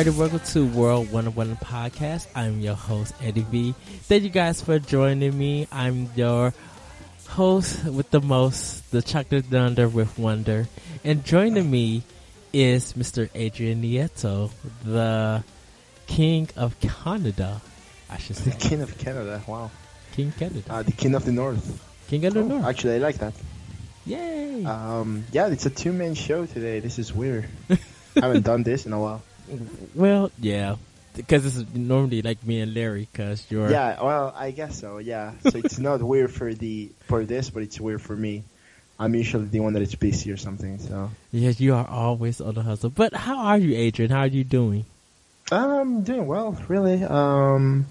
Welcome to World 101 Podcast. I'm your host, Eddie V. Thank you guys for joining me. I'm your host with the most, the chocolate thunder with wonder. And joining me is Mr. Adrian Nieto, the king of Canada. I should say. The king of Canada. Wow. King Canada. Uh, the king of the north. king of the Oh, North. Actually, I like that. Yay. Um, yeah, it's a two-man show today. This is weird. I haven't done this in a while. Well, yeah. Because it's normally like me and Larry, because you're. Yeah, well, I guess so. Yeah, so it's not weird for the for this, but it's weird for me. I'm usually the one that is busy or something. So Yes, you are always on the hustle. But how are you, Adrian? How are you doing? I'm doing well, really. Um,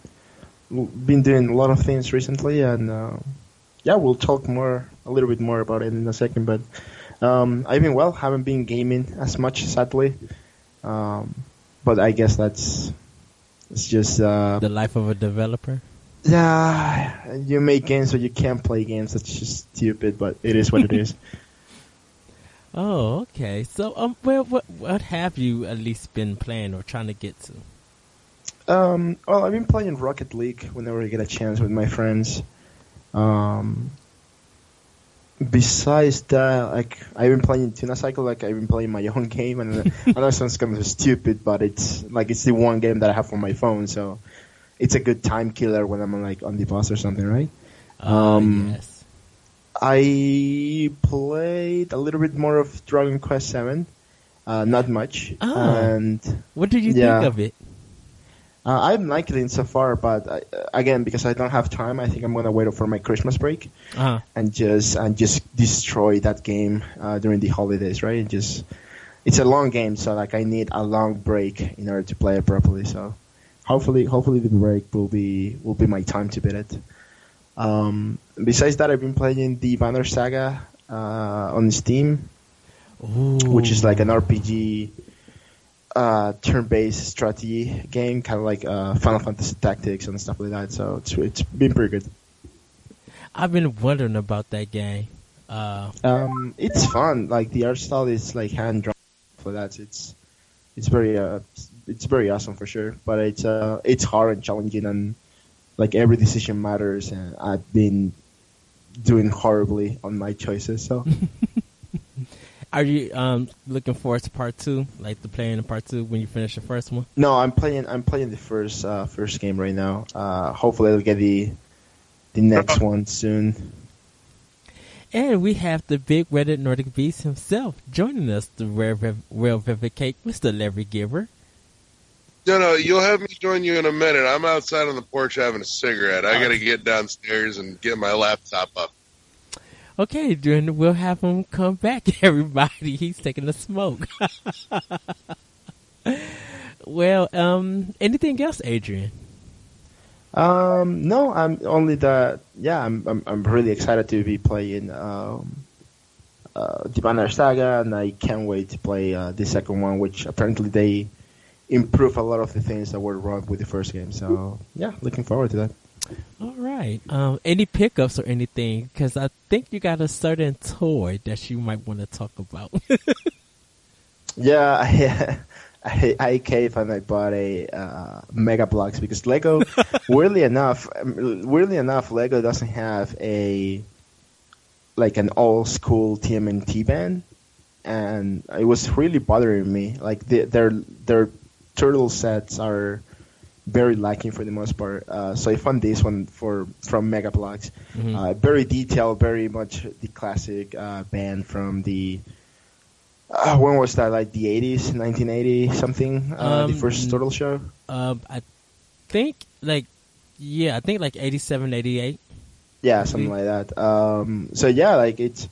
been doing a lot of things recently, and uh, yeah, we'll talk more a little bit more about it in a second. But um, I've been well. Haven't been gaming as much, sadly. Um, but I guess that's it's just uh, The life of a developer? yeah. You make games, so you can't play games. That's just stupid, but it is what it is. Oh, okay. So, um, well, what what have you at least been playing or trying to get to? Um, well, I've been playing Rocket League whenever I get a chance with my friends. Um, besides that, like I've been playing Tuna Cycle, like I've been playing my own game, and I know it sounds kind of stupid, but it's like it's the one game that I have on my phone, so it's a good time killer when I'm like on the bus or something, right? Uh, Um, yes. I played a little bit more of Dragon Quest Seven, uh, not much, Oh. and What did you yeah. think of it? Uh, I'm liking it so far, but I, again, because I don't have time, I think I'm gonna wait for my Christmas break Uh, and just and just destroy that game uh, during the holidays, right? And just it's a long game, so like I need a long break in order to play it properly. So hopefully, hopefully the break will be will be my time to beat it. Um, besides that, I've been playing the Banner Saga uh, on Steam, which is like an RPG uh, turn-based strategy game, kind of like uh, Final Fantasy Tactics and stuff like that. So it's it's been pretty good. I've been wondering about that game. Uh, Um, it's fun. Like the art style is like hand drawn. For that, it's it's very uh, it's very awesome for sure. But it's uh, it's hard and challenging, and like every decision matters. And I've been doing horribly on my choices. So are you um looking forward to part two, like the playing in part two when you finish the first one? no, I'm playing. I'm playing the first uh, first game right now. Uh, hopefully, I'll get the the next one soon. And we have the big Reddit Nordic Beast himself joining us, the rare, Rev- rare velvet cake, Mr. Larry Giver. No, no, you'll have me join you in a minute. I'm outside on the porch having a cigarette. I got to get downstairs and get my laptop up. Okay, then we'll have him come back, everybody. He's taking a smoke. well, um, anything else, Adrian? Um, no, I'm only that. Yeah, I'm, I'm I'm really excited to be playing um, uh, the Banner Saga, and I can't wait to play uh, the second one, which apparently they improve a lot of the things that were wrong with the first game. So yeah, looking forward to that. All right. Um, any pickups or anything? Because I think you got a certain toy that you might want to talk about. Yeah, I, I, I cave and I bought a uh, Mega Bloks because Lego, weirdly enough, um, weirdly enough, Lego doesn't have a like an old school TMNT band, and it was really bothering me. Like the, their their turtle sets are very lacking for the most part. Uh, so I found this one for from Mega Bloks, Mhm. uh, very detailed, very much the classic uh, band from the. Uh, when was that? Like the 80s, 1980 something? Uh, the Um, first Turtle show? um, I think like, yeah, I think like 87, 88. Yeah, something like that. Um, so yeah, like it's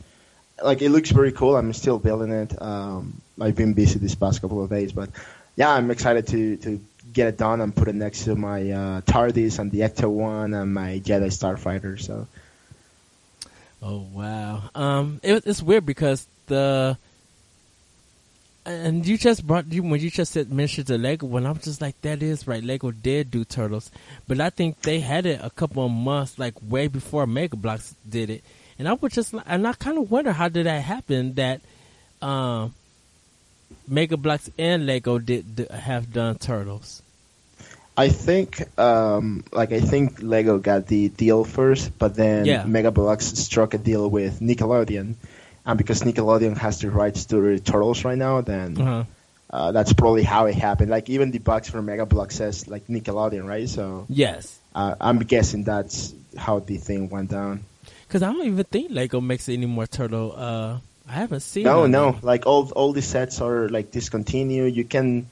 like it looks very cool. I'm still building it. Um, I've been busy this past couple of days, but yeah, I'm excited to to get it done and put it next to my uh, TARDIS and the Ecto One and my Jedi Starfighter. So Oh wow. Um, it, it's weird because the and you just brought you when you just said mentioned the Lego one, I'm just like that is right. Lego did do turtles, but I think they had it a couple of months, like way before Mega Bloks did it. And I was just and I kind of wonder how did that happen that um, Mega Bloks and Lego did, did have done turtles. I think, um, like I think Lego got the deal first, but then Yeah. Mega Bloks struck a deal with Nickelodeon, and because Nickelodeon has the rights to the Turtles right now, then Uh-huh. uh, that's probably how it happened. Like even the box for Mega Bloks says like Nickelodeon, right? So Yes, uh, I'm guessing that's how the thing went down. because I don't even think Lego makes any more turtle. Uh, I haven't seen. No, no, like all all the sets are like discontinued. You can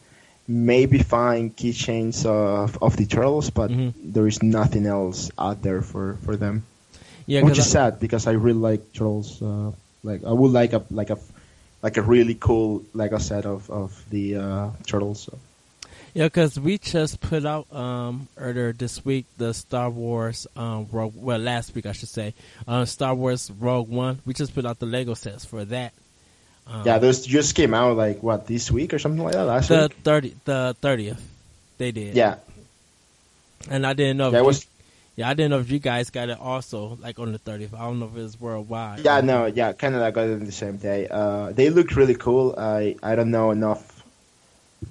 maybe find keychains of of the turtles, but Mhm. there is nothing else out there for for them. Yeah, which is I- sad because I really like turtles. Uh, like I would like a like a like a really cool Lego set of of the uh, turtles. So. Yeah, because we just put out um, earlier this week the Star Wars um, Rogue. Well, last week I should say, uh, Star Wars Rogue One. We just put out the Lego sets for that. Um, Yeah, those just came out like what this week or something like that last the week. thirty, the thirtieth, they did. Yeah, and I didn't know. If that you- was yeah, I didn't know if you guys got it also like on the thirtieth. I don't know if it's worldwide. yeah no yeah Canada got it the same day. Uh, they look really cool. I I don't know enough.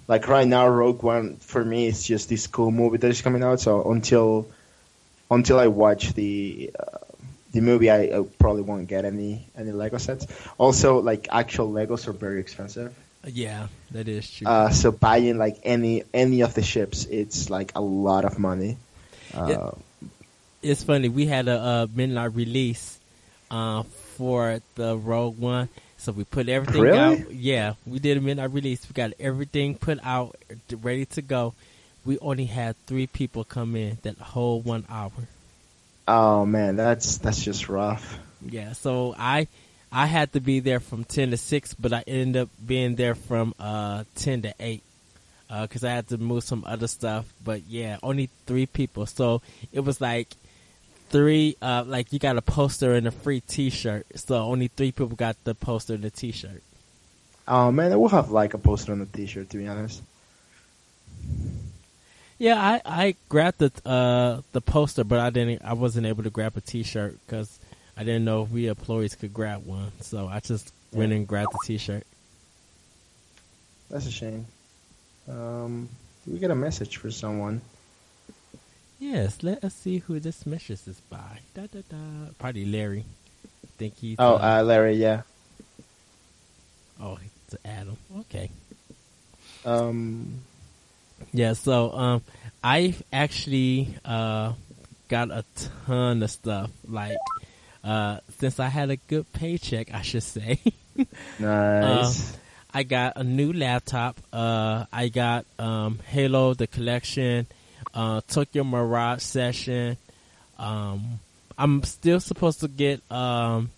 Like right now, Rogue One for me is just this cool movie that is coming out. So until until I watch the uh, the movie, I, I probably won't get any any Lego sets. Also, like actual Legos are very expensive. yeah, that is true. Uh, so buying like any any of the ships, it's like a lot of money. Uh, it's funny. We had a, uh midnight release uh, for the Rogue One, so we put everything Really? out. Yeah, we did a midnight release. We got everything put out, ready to go. We only had three people come in that whole one hour. Oh man, that's that's just rough. Yeah, so I I had to be there from ten to six, but I ended up being there from uh ten to eight because I had to move some other stuff. But yeah, only three people, so it was like three. Uh, like you got a poster and a free T-shirt, so only three people got the poster and the T-shirt. Oh man, I will have like a poster on the T-shirt to be honest. Yeah, I I grabbed the uh the poster, but I didn't. I wasn't able to grab a T-shirt because I didn't know if we employees could grab one. So I just went and grabbed the T-shirt. That's a shame. Um, we get a message for someone? Yes, let us see who this message is by. Da, da, da. Probably Larry. think he's. Oh, uh, uh, Larry, yeah. oh, it's Adam. Okay. Um, Yeah, so um, I actually uh got a ton of stuff. Like, uh, since I had a good paycheck, I should say. nice. I got a new laptop. Uh, I got um, Halo the collection, uh, Tokyo Mirage session. Um, I'm still supposed to get um,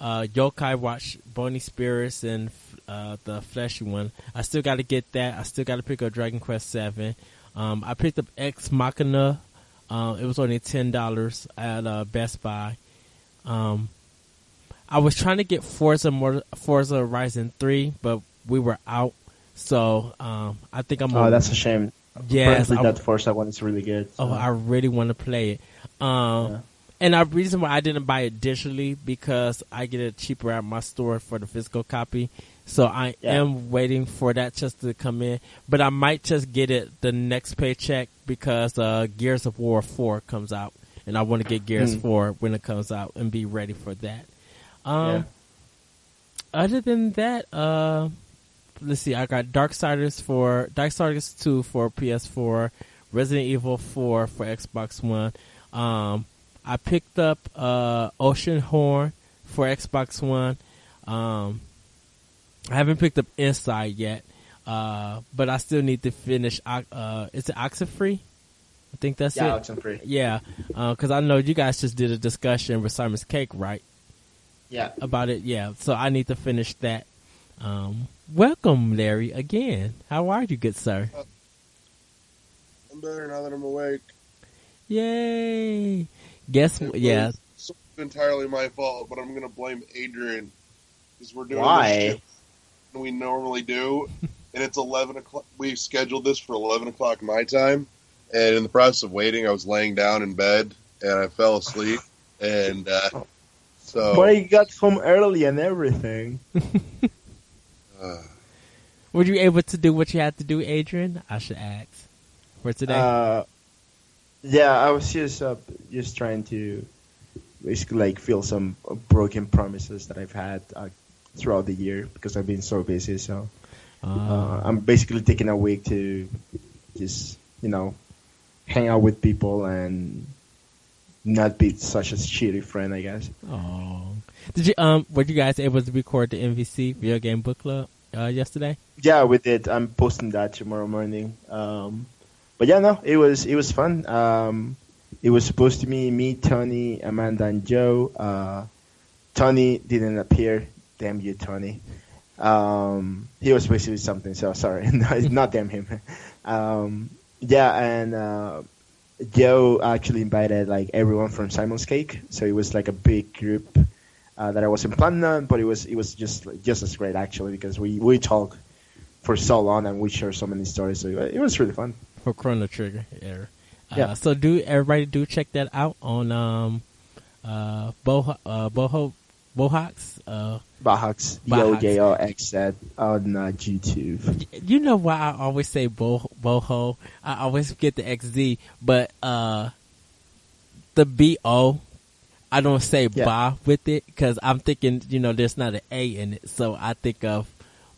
uh, Yokai Watch Bony Spirits and uh, the fleshy one. I still got to get that. I still got to pick up Dragon Quest Seven. Um, I picked up Ex Machina. Uh, it was only ten dollars at uh, Best Buy. Um, I was trying to get Forza Mor- Forza Horizon three, but we were out. So um, I think I'm. oh, gonna- that's a shame. yes. Apparently that Forza one is really good. oh, I really want to play it. Um, Yeah. and the reason why I didn't buy it digitally because I get it cheaper at my store for the physical copy. So I Yeah. am waiting for that just to come in, but I might just get it the next paycheck because uh, Gears of War four comes out, and I want to get Gears Hmm. four when it comes out and be ready for that. Um, Yeah. Other than that, uh, let's see. I got Dark Darksiders for Darksiders two for PS4, Resident Evil four for Xbox One. Um, I picked up uh, Oceanhorn for Xbox One. Um, I haven't picked up Inside yet, uh, but I still need to finish. Uh, is it Oxenfree? I think that's yeah, it. it's free. Yeah, because I know you guys just did a discussion with Simon's Cake, right? Yeah. about it. Yeah, so I need to finish that. Um, welcome, Larry, again. How are you, good sir? I'm better now that I'm awake. Yay! Guess It yeah, was entirely my fault, but I'm gonna blame Adrian. because we're doing Why? this shit than we normally do, and it's eleven o'clock. We scheduled this for eleven o'clock my time, and in the process of waiting, I was laying down in bed and I fell asleep, and uh, so But you got home early and everything. uh, Were you able to do what you had to do, Adrian? I should ask for today. Uh, yeah, I was just uh, just trying to basically like fill some broken promises that I've had uh, throughout the year because I've been so busy. So uh, Uh, I'm basically taking a week to just you know hang out with people and not be such a shitty friend, I guess. oh, did you um? Were you guys able to record the MVC Video Game Book Club uh, yesterday? Yeah, we did. I'm posting that tomorrow morning. Um, but yeah, no, it was it was fun. Um, it was supposed to be me, Tony, Amanda, and Joe. Uh, Tony didn't appear. Damn you, Tony. Um, he was basically something, so sorry. No, Not damn him. Um, yeah, and uh, Joe actually invited like everyone from Simon's Cake, so it was like a big group uh, that I wasn't planning on, but it was it was just just as great actually because we we talk for so long and we share so many stories, so it was really fun. for Chrono Trigger. Yeah. Uh, Yeah. So do everybody do check that out on um uh Bo uh Boho Bohox. Uh, Bahax, B Bahax. O J O X Z on uh, YouTube. you know why I always say Bo Boho? I always get the XZ, but uh the B O. I don't say Yeah. ba with it because I'm thinking, you know, there's not an A in it, so I think of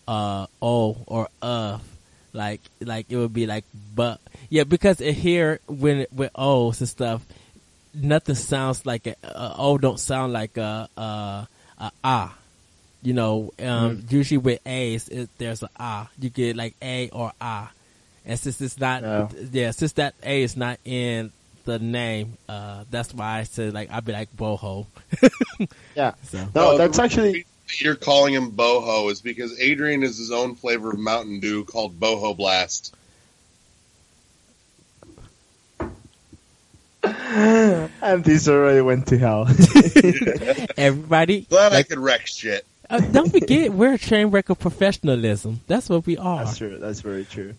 uh O or of, like like it would be like but yeah because it here when with O's and stuff, nothing sounds like a, a O don't sound like a a, a ah. You know, um, usually with A's, it, there's a ah. You get like A or ah, and since it's not, Oh. yeah, since that A is not in the name, uh, that's why I said like I'd be like boho. Yeah, So no, Oh, that's actually reason You're calling him Boho is because Adrian is his own flavor of Mountain Dew called Boho Blast. And this already went to hell. everybody, Glad I like, could wreck shit. uh, don't forget we're a train wreck of professionalism. That's what we are. that's true. That's very true.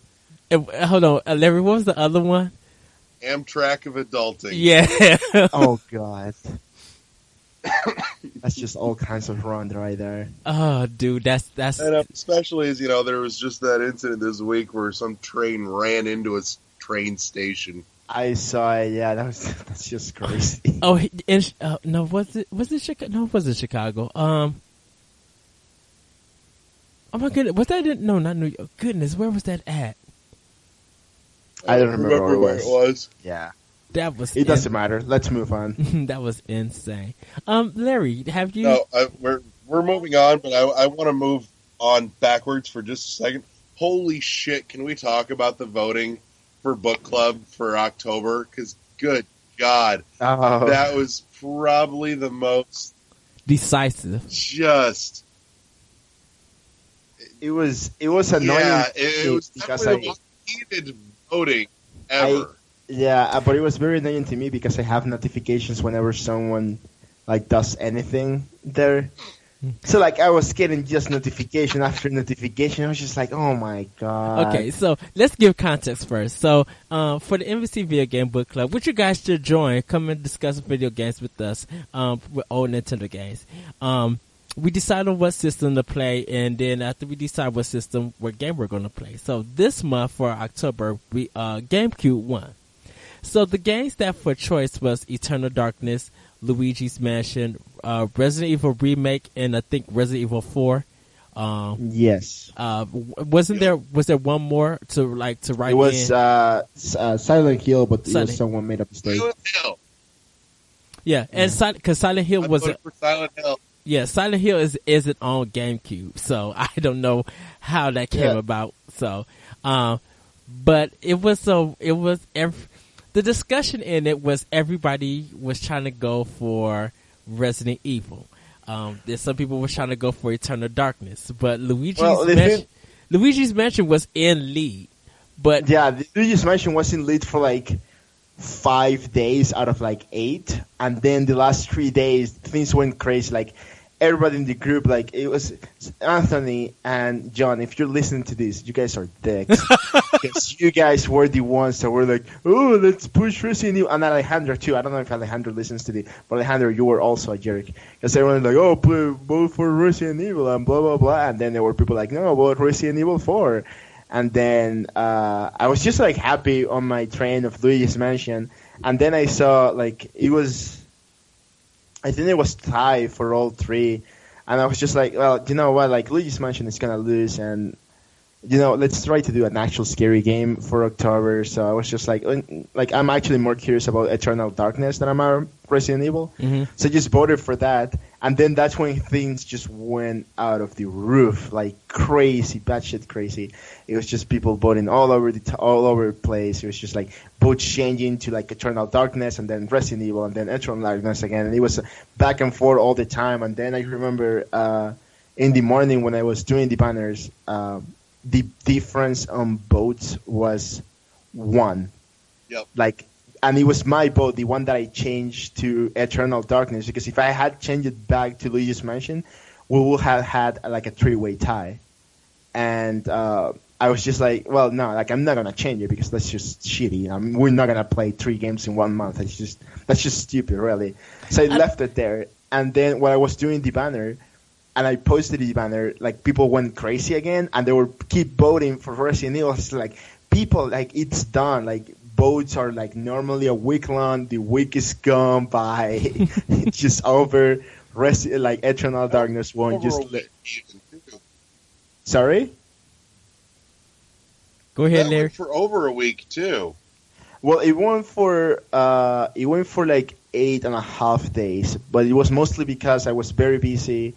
And, uh, hold on, uh, Larry, what was the other one? Amtrak of adulting. Yeah, Oh God, that's just all kinds of wrong right there. oh, dude, that's that's And uh, especially as you know, there was just that incident this week where some train ran into a train station. I saw it. Yeah, that was that's just crazy. Oh, in, uh, no, was it was it Chicago? No, it wasn't Chicago. Um, oh my goodness, was that in, no, not New York? Goodness, where was that at? I don't remember where it where was. it was. Yeah, That was it doesn't matter. Let's move on. that was insane. Um, Larry, have you? No, I, we're we're moving on, but I, I want to move on backwards for just a second. Holy shit! Can we talk about the voting for book club for October? Because good God, Oh, that was probably the most decisive. just it was it was annoying. yeah. It, it was because I most heated voting ever. yeah, uh, but it was very annoying to me because I have notifications whenever someone like does anything there. So like I was getting just notification after notification. I was just like, oh my god. Okay, so let's give context first. So, uh, for the NBC Video Game Book Club, which you guys should join, come and discuss video games with us, um, with old Nintendo games. Um, we decide on what system to play, and then after we decide what system, what game we're going to play. So this month for October, we uh, GameCube won. So the games that for choice was Eternal Darkness, Luigi's Mansion, uh, Resident Evil Remake, and I think Resident Evil Four. Um, Yes. uh, wasn't there? Was there one more to like to write It was in? uh, S- uh, Silent Hill, but it Silent- was someone made up a mistake. Silent Hill. yeah, and Silent because Silent Hill I was voted for Silent Hill. yeah, Silent Hill is is it on GameCube, so I don't know how that came Yeah. about. So, um, but it was so it was ev- the discussion in it was everybody was trying to go for Resident Evil. Um, there's some people were trying to go for Eternal Darkness, but Luigi's Well, Mansion, Luigi's Mansion was in lead, but Yeah, Luigi's Mansion was in lead for like five days out of like eight, and then the last three days things went crazy. Like everybody in the group, like it was Anthony and John. If you're listening to this, you guys are dicks because you guys were the ones that were like, "Oh, let's push Resident Evil," and Alejandro too. I don't know if Alejandro listens to this, but Alejandro, you were also a jerk because everyone was like, "Oh, play, vote for Resident Evil," and blah blah blah, and then there were people like, "No, vote Resident Evil 4. And then uh, I was just like happy on my train of Luigi's Mansion, and then I saw like it was I think it was tie for all three, and I was just like, well, you know what? Like Luigi's Mansion is gonna lose, and you know, let's try to do an actual scary game for October. So I was just like, like I'm actually more curious about Eternal Darkness than I'm Resident Evil. hmm So I just voted for that, and then that's when things just went out of the roof, like crazy, batshit crazy. It was just people voting all over the t- all over the place. It was just like votes changing to like Eternal Darkness, and then Resident Evil, and then Eternal Darkness again, and it was back and forth all the time. And then I remember uh, in the morning when I was doing the banners, uh, the difference on votes was one. Yep. Like and it was my vote, the one that I changed to Eternal Darkness, because if I had changed it back to Luigi's Mansion, we would have had like a three-way tie. And uh, I was just like, well, no, like I'm not gonna change it because that's just shitty. Um, we're not gonna play three games in one month. It's just that's just stupid, really. So I I- left it there. And then when I was doing the banner, and I posted the banner, like people went crazy again, and they were keep voting for Resident Evil. It's like people, like it's done. Like votes are like normally a week long. The week is gone by. it's just over. Rest like Eternal Darkness won't Over just. a week even. Sorry. Go ahead, That Larry. went for over a week too. Well, it went for uh, it went for like eight and a half days, but it was mostly because I was very busy.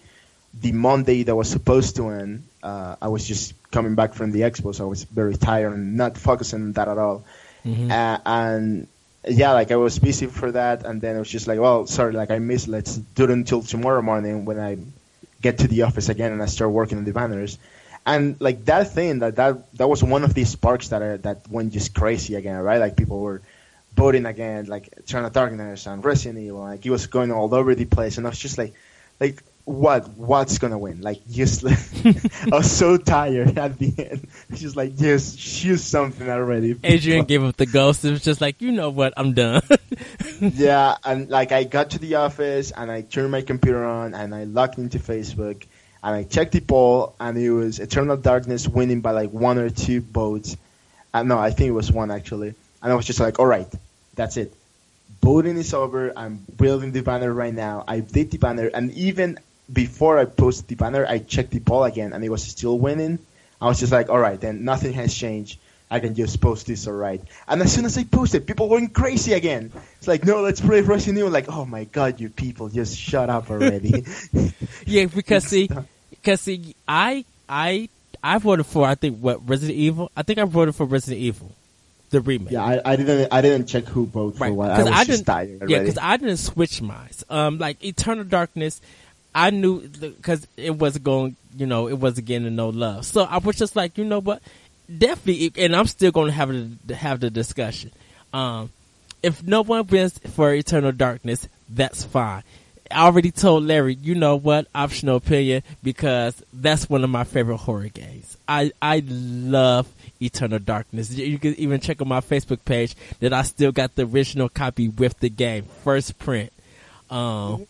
The Monday that was supposed to end, uh, I was just coming back from the expo, so I was very tired and not focusing on that at all. Mhm. Uh, and yeah, like I was busy for that, and then it was just like, well, sorry, like I missed. Let's do it until tomorrow morning when I get to the office again and I start working on the banners. And like that thing, that that that was one of these sparks that are, that went just crazy again, right? Like people were voting again, like Eternal Darkness and Resident Evil. Like it was going all over the place, and I was just like, like what what's gonna win? Like just I was so tired at the end. She's like just choose something already. Adrian gave up the ghost. It was just like, you know what? I'm done. yeah, and like I got to the office and I turned my computer on and I logged into Facebook and I checked the poll and it was Eternal Darkness winning by like one or two votes. Uh, no, I think it was one actually. And I was just like, all right, that's it. Voting is over. I'm building the banner right now. I did the banner and even before I posted the banner, I checked the poll again and it was still winning. I was just like, all right, then nothing has changed. I can just post this, all right. And as soon as I posted, people went crazy again. It's like, no, let's play Resident Evil. Like, oh my god, you people, just shut up already. yeah, because see, because see, I, I, I voted for. I think what Resident Evil. I think I voted for Resident Evil, the remake. yeah, I, I didn't, I didn't check who voted for what. I 'cause was I just didn't- tired Yeah, because I didn't switch mine. Um, like Eternal Darkness, I knew because it wasn't going. You know, it wasn't getting no love. So I was just like, you know what? Definitely, and I'm still going to have to have the discussion. Um, if no one wins for Eternal Darkness, that's fine. I already told Larry, you know what? Optional opinion because that's one of my favorite horror games. I I love Eternal Darkness. You you can even check on my Facebook page that I still got the original copy with the game, first print. Um,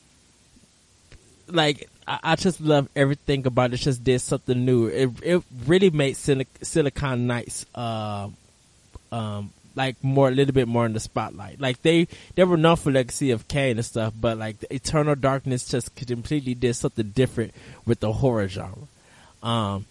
like I, I just love everything about it. it. Just did something new. It it really made Sil- Silicon Knights um um like more a little bit more in the spotlight. Like they they were known for Legacy of Kain and stuff, but like Eternal Darkness just completely did something different with the horror genre. Um.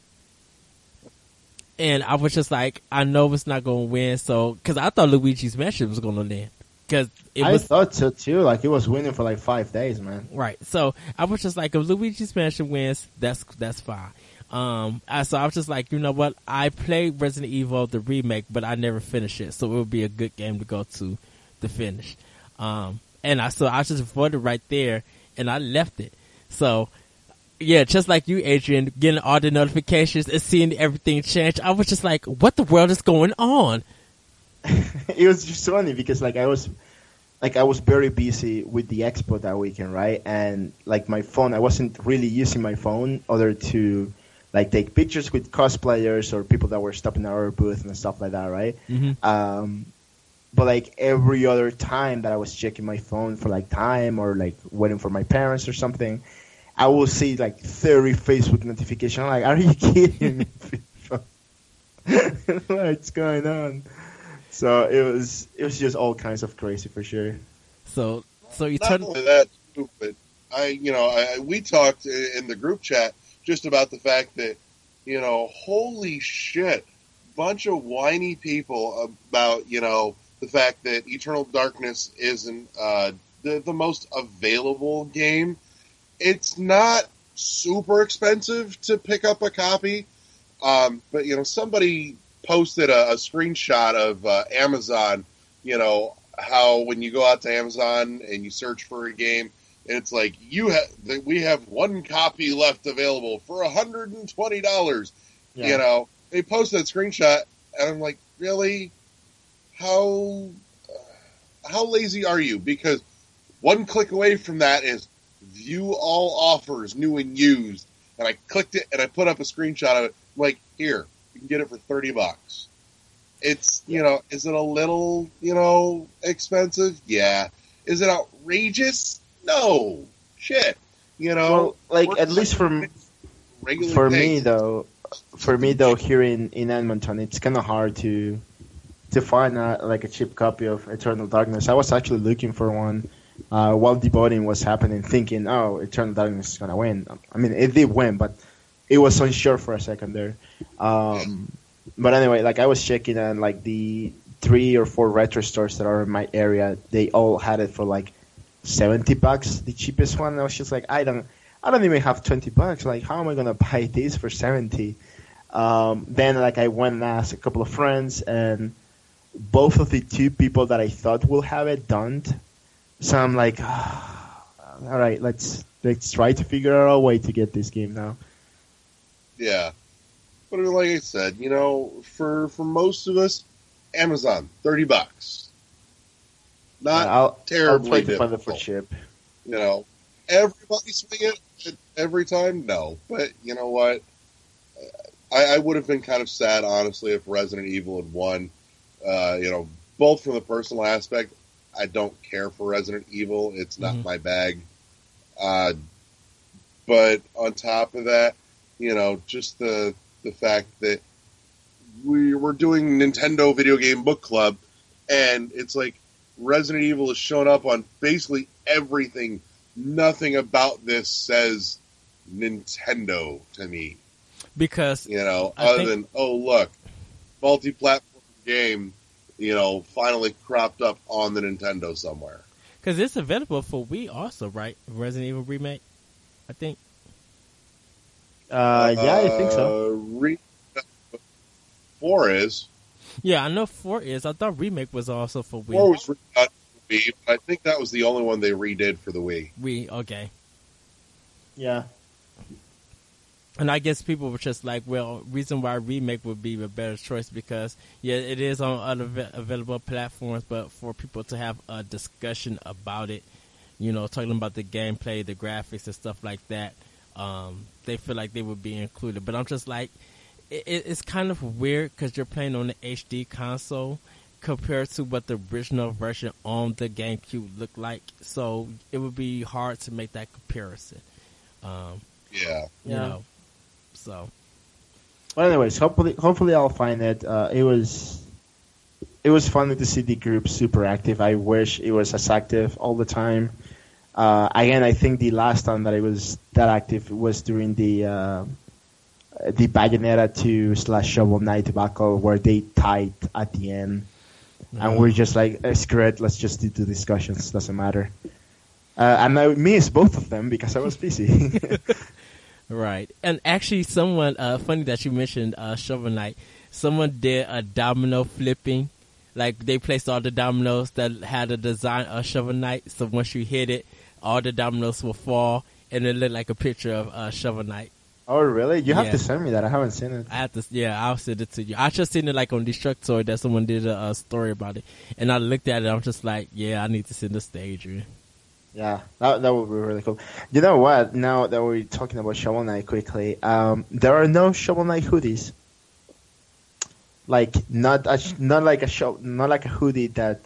And I was just like, I know it's not going to win, so because I thought Luigi's Mansion was going to win because it I was thought so too. Like it was winning for like five days, man. Right. So I was just like, if Luigi's Mansion wins, that's that's fine. Um, I, so I was just like, you know what? I played Resident Evil the remake, but I never finished it, so it would be a good game to go to the finish. Um, and I so I just voted right there, and I left it. So yeah, just like you, Adrian, getting all the notifications and seeing everything change, I was just like, what the world is going on? it was just funny because like I was like I was very busy with the expo that weekend, right? And like my phone, I wasn't really using my phone other to like take pictures with cosplayers or people that were stopping at our booth and stuff like that, right? Mm-hmm. Um, but like every other time that I was checking my phone for like time or like waiting for my parents or something, I will see like 30 Facebook notifications. Like, are you kidding me? What's going on? So it was it was just all kinds of crazy for sure. So so you Not turn only that, too, but I, you know, I, we talked in the group chat just about the fact that, you know, holy shit, bunch of whiny people about, you know, the fact that Eternal Darkness isn't uh, the the most available game. It's not super expensive to pick up a copy, um, but you know, somebody posted a, a screenshot of uh, Amazon. You know how when you go out to Amazon and you search for a game, and it's like you have we have one copy left available for hundred and twenty dollars. You know, they posted that screenshot, and I'm like, really? How how lazy are you? Because one click away from that is view all offers, new and used. And I clicked it and I put up a screenshot of it. I'm like, here, you can get it for thirty bucks. It's you know, is it a little you know expensive? Yeah. Is it outrageous? No. Shit. You know, Well, like at least for for me though, for me though here in in Edmonton, it's kind of hard to to find a, like a cheap copy of Eternal Darkness. I was actually looking for one uh, while the voting was happening, thinking, "Oh, Eternal Darkness is gonna win." I mean, it did win, but it was unsure for a second there. Um, but anyway, like I was checking and like the three or four retro stores that are in my area, they all had it for like seventy bucks, the cheapest one. I was just like, I don't, I don't even have twenty bucks. Like, how am I gonna buy this for seventy? Um, then like I went and asked a couple of friends, and both of the two people that I thought will have it don't. So I'm like, all right, let's let's try to figure out a way to get this game now. Yeah. But like I said, you know, for for most of us, Amazon, thirty bucks. Not I'll, I'll terribly try to find it for difficult. chip. you know, everybody swing it every time. No, but you know what? I, I would have been kind of sad, honestly, if Resident Evil had won. Uh, you know, both from the personal aspect, I don't care for Resident Evil. It's not Mhm. my bag. Uh, but on top of that, you know, just the the fact that we we're doing Nintendo Video Game Book Club, and it's like Resident Evil has shown up on basically everything. Nothing about this says Nintendo to me. because You know, I other think- than oh look, multi-platform game. You know, finally cropped up on the Nintendo somewhere. because it's available for Wii also, right? Resident Evil remake, I think. Uh, yeah, I think so. Uh, re- four is Yeah, I know four is. I thought remake was also for Wii. four was redone for Wii, but I think that was the only one they redid for the Wii. Wii, okay. Yeah. And I guess people were just like, well, reason why remake would be a better choice because yeah, it is on other available platforms, but for people to have a discussion about it, you know, talking about the gameplay, the graphics, and stuff like that, um, they feel like they would be included. But I'm just like, it, it- it's kind of weird because you're playing on the HD console compared to what the original version on the GameCube looked like. So it would be hard to make that comparison. Um, Yeah, you Yeah. know, so. Well, anyways, hopefully, hopefully I'll find it. Uh, it was, it was funny to see the group super active. I wish it was as active all the time. Uh, again, I think the last time that it was that active was during the uh, the Bayonetta 2 slash Shovel Knight debacle where they tied at the end, and we're just like, eh, screw it, let's just do the discussions. Doesn't matter. Uh, and I missed both of them because I was busy. Right. And actually, someone, uh, funny that you mentioned uh, Shovel Knight, someone did a domino flipping. Like, they placed all the dominoes that had a design of Shovel Knight. So once you hit it, all the dominoes will fall, and it looked like a picture of uh, Shovel Knight. Oh, really? You have Yeah. to send me that. I haven't seen it. I have to, yeah, I'll send it to you. I just seen it like on Destructoid that someone did a, uh story about it, and I looked at it. I'm just like, yeah, I need to send this to Adrian. Yeah, that that would be really cool. You know what? Now that we're talking about Shovel Knight quickly, um, there are no Shovel Knight hoodies. Like not a not like a show not like a hoodie that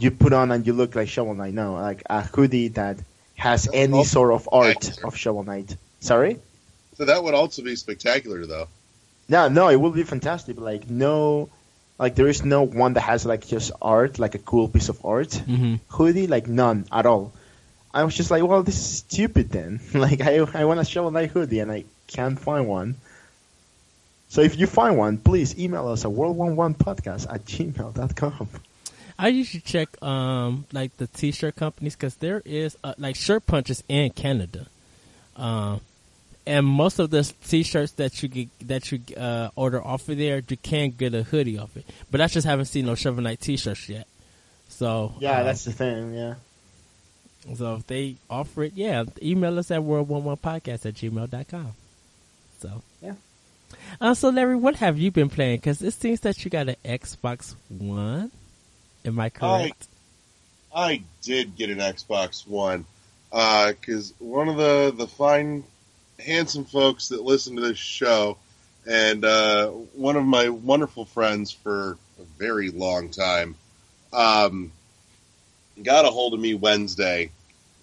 you put on and you look like Shovel Knight. No, like a hoodie that has any also sort of art spectacular. of Shovel Knight. Sorry. So that would also be spectacular, though. No, no, it will be fantastic. But like no, like there is no one that has like just art, like a cool piece of art Mm-hmm. hoodie, like none at all. I was just like, well, this is stupid then. like I I want a Shovel Knight hoodie and I can't find one. So if you find one, please email us at world11podcast at gmail.com. I usually check um like the t-shirt companies because there is uh, like shirt punches in Canada, um, and most of the t-shirts that you get that you uh, order off of there, you can get a hoodie off it. But I just haven't seen no Shovel Knight t-shirts yet. So Yeah, uh, that's the thing, yeah. so if they offer it, yeah, email us at world11podcast at gmail.com. So Yeah. Uh, so Larry, what have you been playing? Because it seems that you got an Xbox One. Am I correct? I did get an Xbox One because one of the the fine, handsome folks that listen to this show, and uh, one of my wonderful friends for a very long time, um, got a hold of me Wednesday,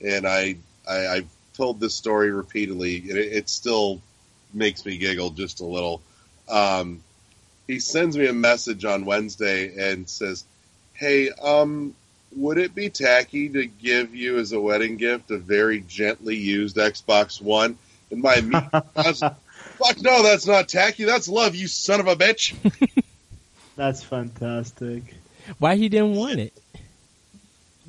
and I, I I've told this story repeatedly, and it, it still makes me giggle just a little. Um, he sends me a message on Wednesday and says, "Hey, um, would it be tacky to give you as a wedding gift a very gently used Xbox One?" And my immediate response, fuck no, that's not tacky. That's love, you son of a bitch. That's fantastic. Why he didn't want it?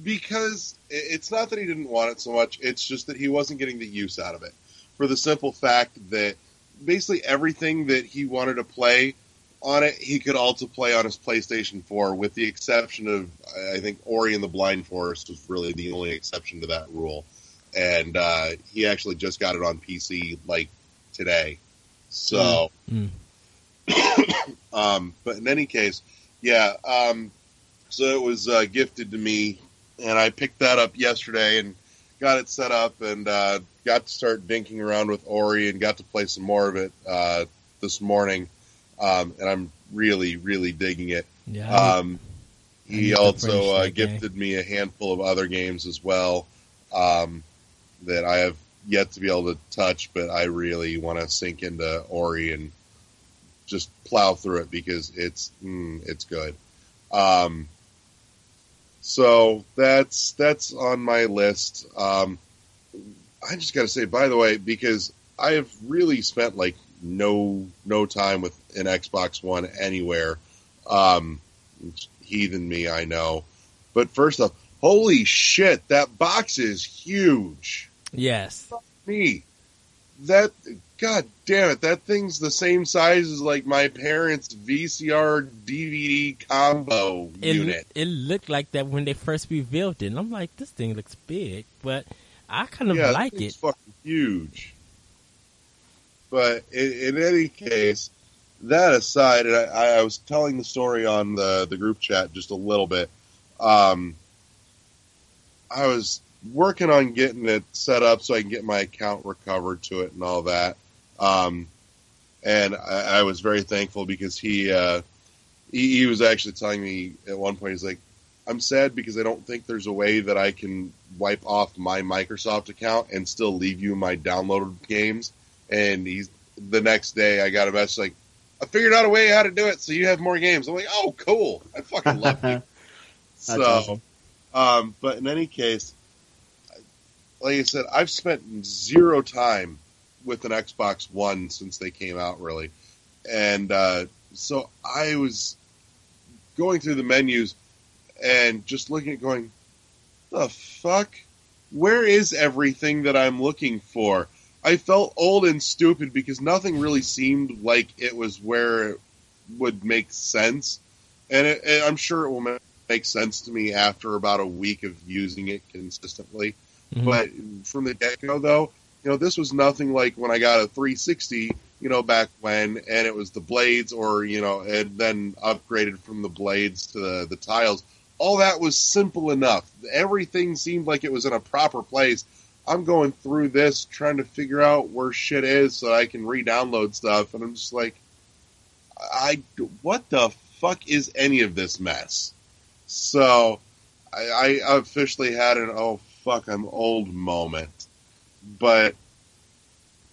because it's not that he didn't want it so much. It's just that he wasn't getting the use out of it. For the simple fact that basically everything that he wanted to play on it, he could also play on his PlayStation 4, with the exception of, I think, Ori and the Blind Forest was really the only exception to that rule. And uh, he actually just got it on PC like today. So, Mm. um, but in any case, yeah. Um, so it was uh, gifted to me, and I picked that up yesterday and got it set up and uh, got to start dinking around with Ori and got to play some more of it uh, this morning. Um, and I'm really, really digging it. Yeah. Um, he also uh, gifted me a handful of other games as well um, that I have yet to be able to touch, but I really want to sink into Ori and just plow through it because it's mm, it's good. Um, so that's that's on my list. Um, I just got to say, by the way, because I have really spent like no no time with an Xbox One anywhere. Um, heathen me, I know. But first off, holy shit, that box is huge. yes. Me, that god damn it, that thing's the same size as like my parents' VCR DVD combo It, unit. it looked like that when they first revealed it. And I'm like, this thing looks big, but I kind of yeah, like it's it. fucking huge. But in, in any case, that aside, and I, I was telling the story on the the group chat just a little bit. Um, I was working on getting it set up so I can get my account recovered to it and all that. Um, and I, I was very thankful because he, uh, he he was actually telling me at one point he's like, I'm sad because I don't think there's a way that I can wipe off my Microsoft account and still leave you my downloaded games. And he's the next day I got a message like, I figured out a way how to do it so you have more games. I'm like, oh, cool. I fucking love you. so, awesome. um, but in any case, like I said, I've spent zero time with an Xbox One since they came out, really. And uh, so I was going through the menus and just looking at going, the fuck? Where is everything that I'm looking for? I felt old and stupid because nothing really seemed like it was where it would make sense. And, it, and I'm sure it will make sense to me after about a week of using it consistently. Mhm. But from the get go, though, you know, this was nothing like when I got a 360, you know, back when, and it was the blades, or you know, and then upgraded from the blades to the, the tiles. All that was simple enough. Everything seemed like it was in a proper place. I'm going through this trying to figure out where shit is so I can re-download stuff, and I'm just like, I what the fuck is any of this mess? So I, I officially had an oh fuck I'm old moment, but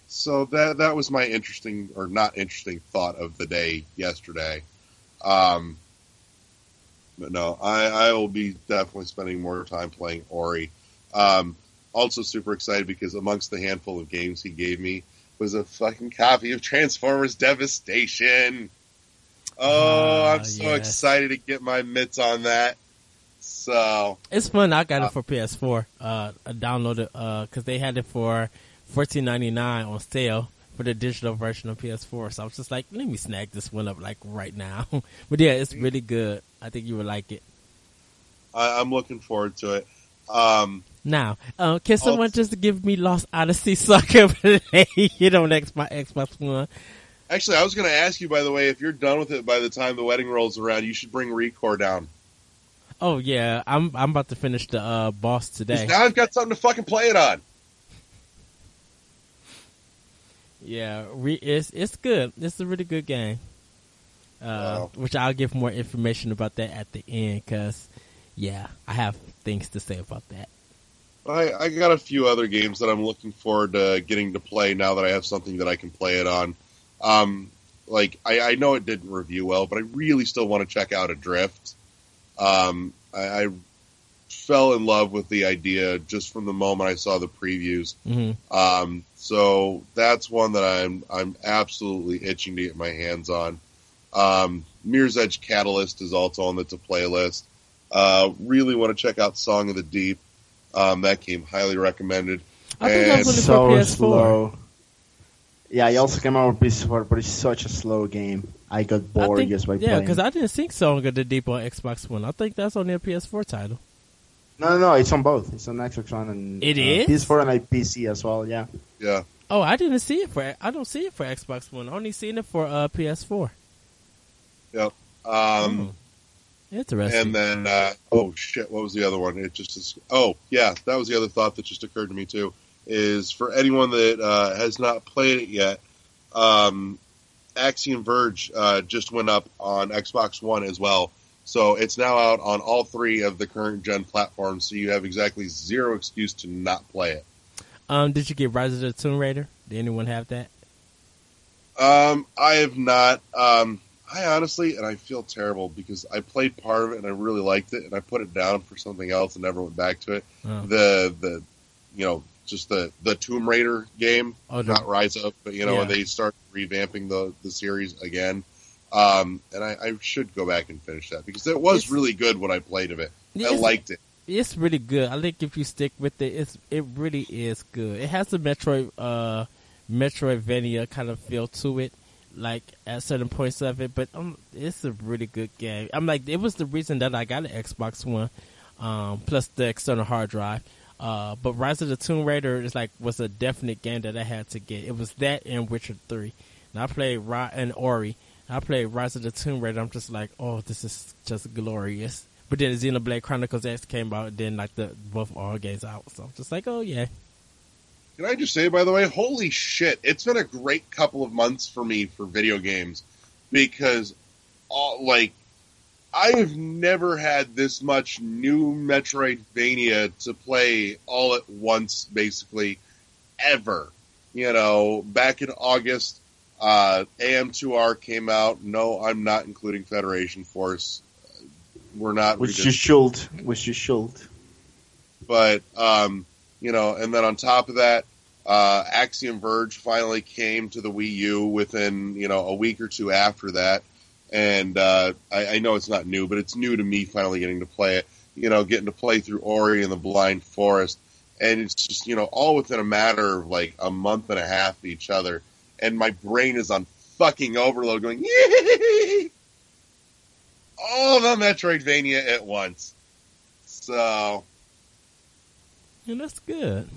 so that that was my interesting or not interesting thought of the day yesterday. Um, but no, I, I will be definitely spending more time playing Ori. Um, also super excited because amongst the handful of games he gave me was a fucking copy of Transformers Devastation. Oh, Ah, I'm so yes. excited to get my mitts on that. So It's fun. I got Uh, it for PS4. Uh, I downloaded because they had it for fourteen ninety nine on sale for the digital version of PS4. So I was just like, let me snag this one up like right now. but yeah, it's really good. I think you would like it. I, I'm looking forward to it. Um, Now, uh, can someone just give me Lost Odyssey Sucker you know, next my Xbox One. actually, I was going to ask you, by the way, if you're done with it by the time the wedding rolls around, you should bring Recore down. Oh yeah, I'm I'm about to finish the uh, boss 'Cause today. Now I've got something to fucking play it on. Yeah, re- it's it's good. It's a really good game. Uh, Wow. Which I'll give more information about that at the end, because yeah, I have things to say about that. I, I got a few other games that I'm looking forward to getting to play now that I have something that I can play it on. Um, like I, I know it didn't review well, but I really still want to check out Adrift. Um, I, I fell in love with the idea just from the moment I saw the previews. hmm Um, so that's one that I'm I'm absolutely itching to get my hands on. Um, Mirror's Edge Catalyst is also on the to playlist. Uh, really want to check out Song of the Deep. Um, that game highly recommended. I think that was And- only for so PS4. slow. Yeah, he also came out with PS4, but it's such a slow game. I got I bored think, just by yeah, playing. Yeah, because I didn't think Song of the Deep on Xbox One. I think that's only a PS4 title. No, no, no, it's on both. It's on Xbox One and It uh, is? PS4 and like PC as well. Yeah. Yeah, Oh, I didn't see it for. I don't see it for Xbox One. I only seen it for uh, PS4. yep. Um, Oh, interesting. and then uh, oh shit, what was the other one? It just is, oh yeah, that was the other thought that just occurred to me too. Is for anyone that uh, has not played it yet, um, Axiom Verge uh, just went up on Xbox One as well. So it's now out on all three of the current gen platforms. So you have exactly zero excuse to not play it. um, did you get Rise of the Tomb Raider? Did anyone have that? Um, I have not. Um, I honestly, and I feel terrible because I played part of it and I really liked it, and I put it down for something else and never went back to it. Oh. The the, you know, just the the Tomb Raider game, Oh, the- not Rise Up, but you know, Yeah. they start revamping the the series again. Um, and I, I should go back and finish that because it was It's- really good when I played of it. I liked it. It's really good. I think if you stick with it, it's it really is good. It has the Metroid uh Metroidvania kind of feel to it, like at certain points of it. But um, it's a really good game. I'm like, it was the reason that I got an Xbox One, um, plus the external hard drive. Uh, but Rise of the Tomb Raider is like was a definite game that I had to get. It was that and Witcher Three. And I played Ri- and Ori. I played Rise of the Tomb Raider. I'm just like, oh, this is just glorious. But then Xenoblade Chronicles X came out, then like the both all games out. So I'm just like, oh yeah, Can I just say, by the way, holy shit, it's been a great couple of months for me for video games because, all, like, I have never had this much new Metroidvania to play all at once, basically, ever. You know, back in August, uh, AM2R came out. No, I'm not including Federation Force. We're not. Which you should. Which you should. but um, you know, and then on top of that, uh, Axiom Verge finally came to the Wii U within you know a week or two after that, and uh, I, I know it's not new, but it's new to me finally getting to play it. You know, getting to play through Ori and the Blind Forest, and it's just you know all within a matter of like a month and a half of each other, and my brain is on fucking overload, going yay! all the Metroidvania at once. So and that's good.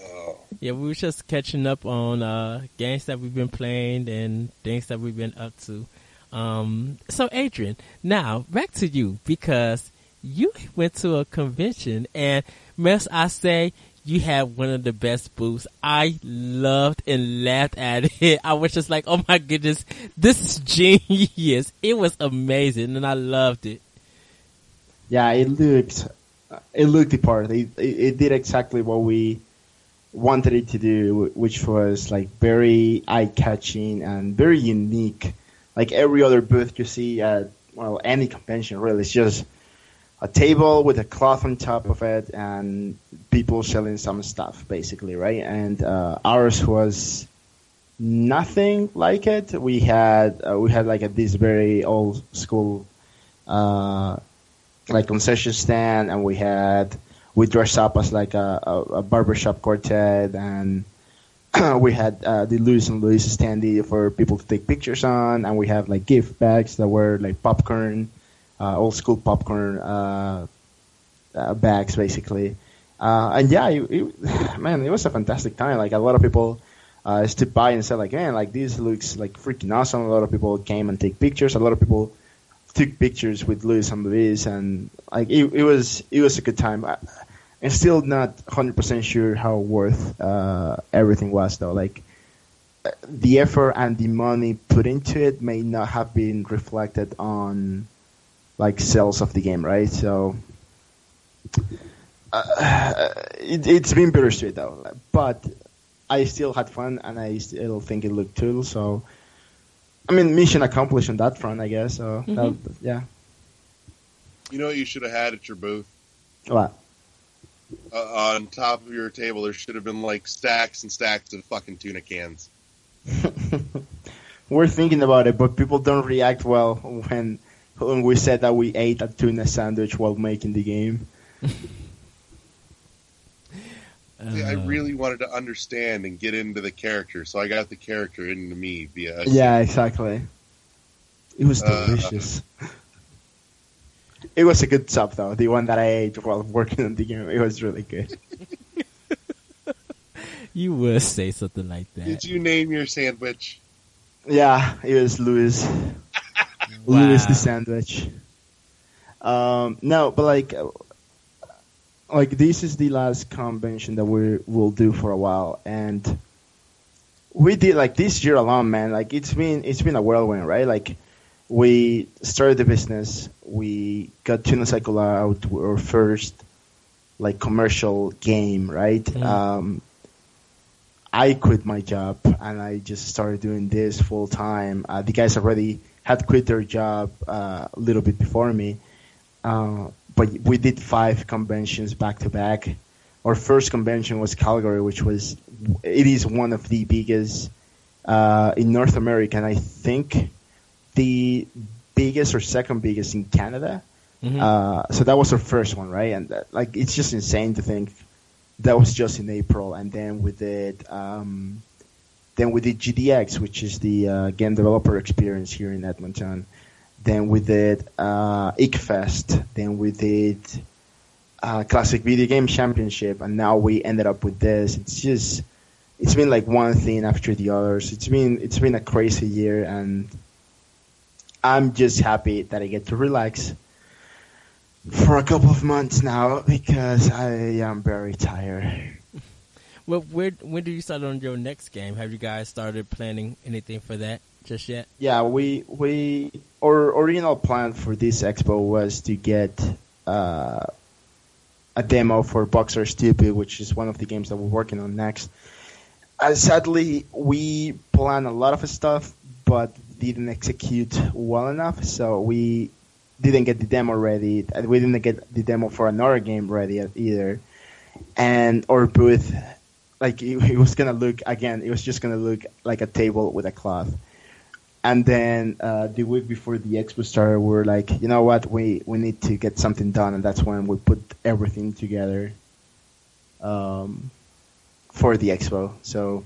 Oh. Yeah, we were just catching up on uh, games that we've been playing and things that we've been up to. Um, so, Adrian, now back to you because you went to a convention and must I say you had one of the best booths. I loved and laughed at it. I was just like, oh my goodness, this is genius. It was amazing and I loved it. Yeah, it looked it looked the part. It, it, it did exactly what we wanted it to do, which was like very eye catching and very unique. Like every other booth you see at well any convention really, it's just a table with a cloth on top of it and people selling some stuff basically, right? And uh, ours was nothing like it. We had uh, we had like a, this very old school uh, like concession stand, and we had we dressed up as like a, a, a barbershop quartet, and we had uh, the Louis and Louis standee for people to take pictures on, and we have like gift bags that were like popcorn, uh, old school popcorn uh, uh, bags basically. Uh, and yeah, it, it, man, it was a fantastic time. Like a lot of people uh, stood by and said like, man, like this looks like freaking awesome. A lot of people came and take pictures. A lot of people took pictures with Louis and Louis, and like it, it was it was a good time. I, I'm still not 100% sure how worth uh, everything was though. Like the effort and the money put into it may not have been reflected on like sales of the game, right? So uh, it, it's been bittersweet though, but I still had fun and I still think it looked cool. So I mean, mission accomplished on that front, I guess. So Mhm. that, yeah. You know what you should have had at your booth? What? Uh, on top of your table, there should have been like stacks and stacks of fucking tuna cans. We're thinking about it, but people don't react well when when we said that we ate a tuna sandwich while making the game. See, I Uh, really wanted to understand and get into the character, so I got the character into me via. Yeah, exactly. It was Uh. delicious. it was a good sub though. The one that I ate while working on the game, it was really good. You would say something like that. Did you name your sandwich? Yeah, it was Louis. Wow. Louis the sandwich. Um, no, but like, uh, like this is the last convention that we will do for a while, and we did like this year alone, man. Like it's been it's been a whirlwind, right? Like we started the business, we got Tuna Cycle out, our first like commercial game, right? Mhm. Um, I quit my job and I just started doing this full time. Uh, the guys already had quit their job uh, a little bit before me, uh, but we did five conventions back to back. Our first convention was Calgary, which was it is one of the biggest uh, in North America, and I think the biggest or second biggest in Canada. Mhm. Uh, so that was our first one, right? And uh, like it's just insane to think that was just in April, and then we did um, then we did GDX, which is the uh, game developer experience here in Edmonton. Then we did uh. Then we did uh, Classic Video Game Championship, and now we ended up with this. It's just it's been like one thing after the others. It's been it's been a crazy year, and I'm just happy that I get to relax for a couple of months now because I am very tired. Well, where when do you start on your next game? Have you guys started planning anything for that just yet? Yeah, we we our original plan for this expo was to get uh, a demo for Boxer Stupid, which is one of the games that we're working on next. Uh, sadly, we planned a lot of stuff, but didn't execute well enough, so we didn't get the demo ready. We didn't get the demo for another game ready either. And our booth, like it, it was gonna look again, it was just gonna look like a table with a cloth. And then uh, the week before the expo started, we were like, you know what, we we need to get something done, and that's when we put everything together um, for the expo. So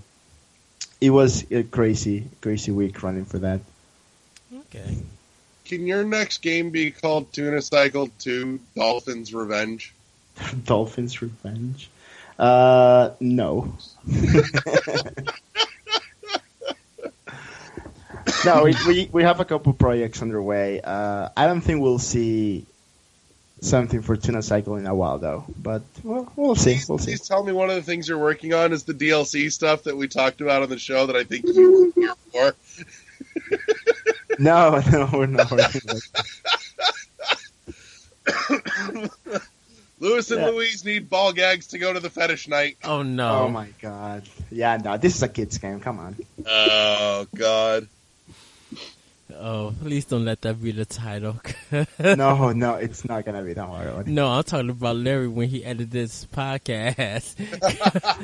it was a crazy, crazy week running for that. Okay. Can your next game be called Tuna Cycle 2 Dolphins Revenge? Dolphins Revenge. Uh, no. no, we, we we have a couple projects underway. Uh, I don't think we'll see something for Tuna Cycle in a while though, but we'll, we'll see. Please, We'll see. please tell me one of the things you're working on is the DLC stuff that we talked about on the show that I think you were here for. No, no, we're not working. on that. Lewis and Yeah. Louise need ball gags to go to the fetish night. Oh no! Oh my god. Yeah, no, this is a kids game. Come on. Oh God. Oh, please don't let that be the title. No, no, it's not gonna be. Don't worry. no, I'm talking about Larry when he edited this podcast.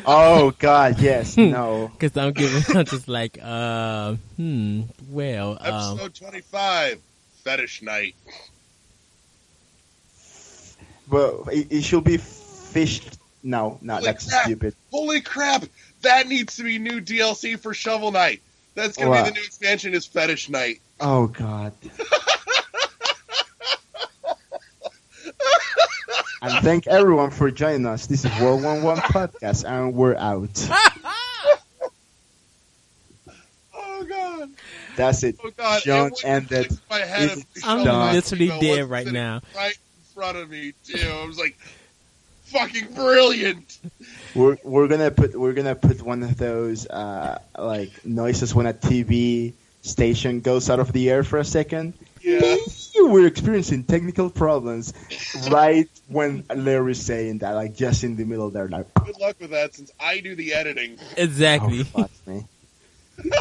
Oh god, yes, no. Because I'm giving, I'm just like, uh, hmm, well, um, Episode 25, fetish night. Well, it, it should be fished. No, no, Holy that's crap. stupid. Holy crap! That needs to be new DLC for Shovel Knight. That's gonna Wow. be the new expansion. Is fetish night. Oh god. and thank everyone for joining us. This is World One One Podcast, and we're out. Oh God. That's it. Oh God. John it ended. My head It's I'm Shovel Knight, literally you know, dead right now. Right in front of me too. I was like, fucking brilliant. We're we're gonna put we're gonna put one of those uh, like noises when a TV station goes out of the air for a second. Yeah. We're experiencing technical problems right when Larry's saying that, like just in the middle there, like Good luck with that, since I do the editing. exactly. oh, fuck me.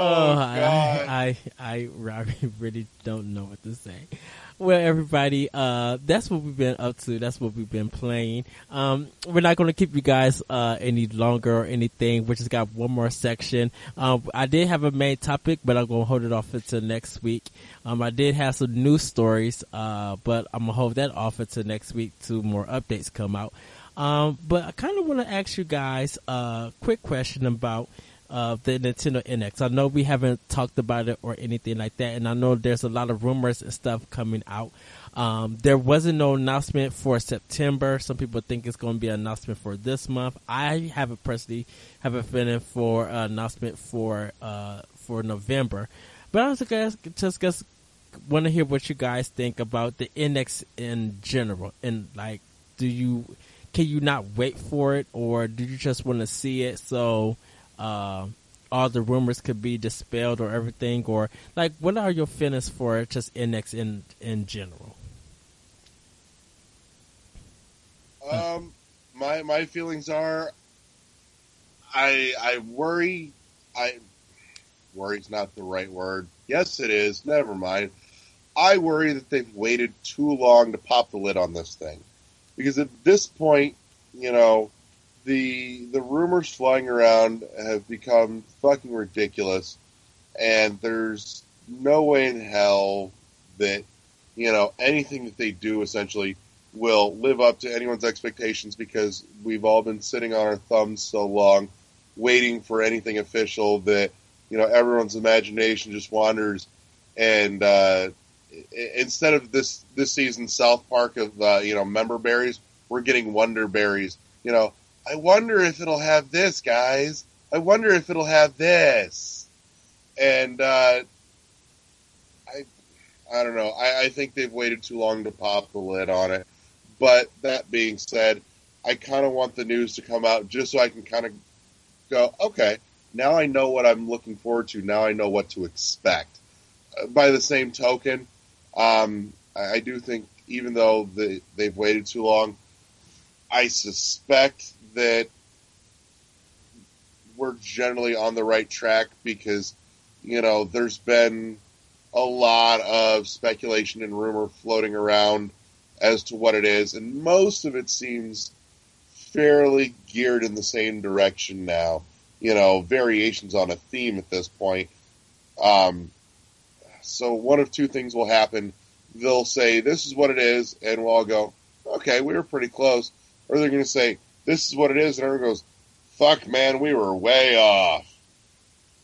Oh, oh, God. I, I, I, I really don't know what to say. Well, everybody, uh, that's what we've been up to. That's what we've been playing. Um, we're not going to keep you guys, uh, any longer or anything. We just got one more section. Um, I did have a main topic, but I'm going to hold it off until next week. Um, I did have some news stories, uh, but I'm going to hold that off until next week till more updates come out. Um, but I kind of want to ask you guys a quick question about uh, the Nintendo NX. I know we haven't talked about it or anything like that, and I know there's a lot of rumors and stuff coming out. Um, there wasn't no announcement for September. Some people think it's going to be an announcement for this month. I haven't personally have a feeling for an announcement for uh, for November. But I was guys just guess want to hear what you guys think about the NX in general, and like, do you can you not wait for it, or do you just want to see it so? Uh, all the rumors could be dispelled or everything, or like what are your feelings for just NX in in general? Um, my my feelings are, I I worry. I worry's not the right word. Yes, it is. Never mind. I worry that they've waited too long to pop the lid on this thing, because at this point, you know, the the rumors flying around have become fucking ridiculous, and there's no way in hell that you know anything that they do essentially will live up to anyone's expectations because we've all been sitting on our thumbs so long, waiting for anything official that you know everyone's imagination just wanders, and uh, instead of this this season's South Park of uh, you know member berries, we're getting wonder berries. You know, I wonder if it'll have this, guys. I wonder if it'll have this, and uh, I I don't know. I, I think they've waited too long to pop the lid on it. But that being said, I kind of want the news to come out just so I can kind of go, okay, now I know what I'm looking forward to. Now I know what to expect. Uh, by the same token, um, I, I do think even though the, they've waited too long, I suspect that we're generally on the right track because, you know, there's been a lot of speculation and rumor floating around as to what it is, and most of it seems fairly geared in the same direction now. You know, variations on a theme at this point. Um, so one of two things will happen. They'll say, this is what it is, and we'll all go, okay, we were pretty close. Or they're going to say, this is what it is, and everyone goes, fuck, man, we were way off.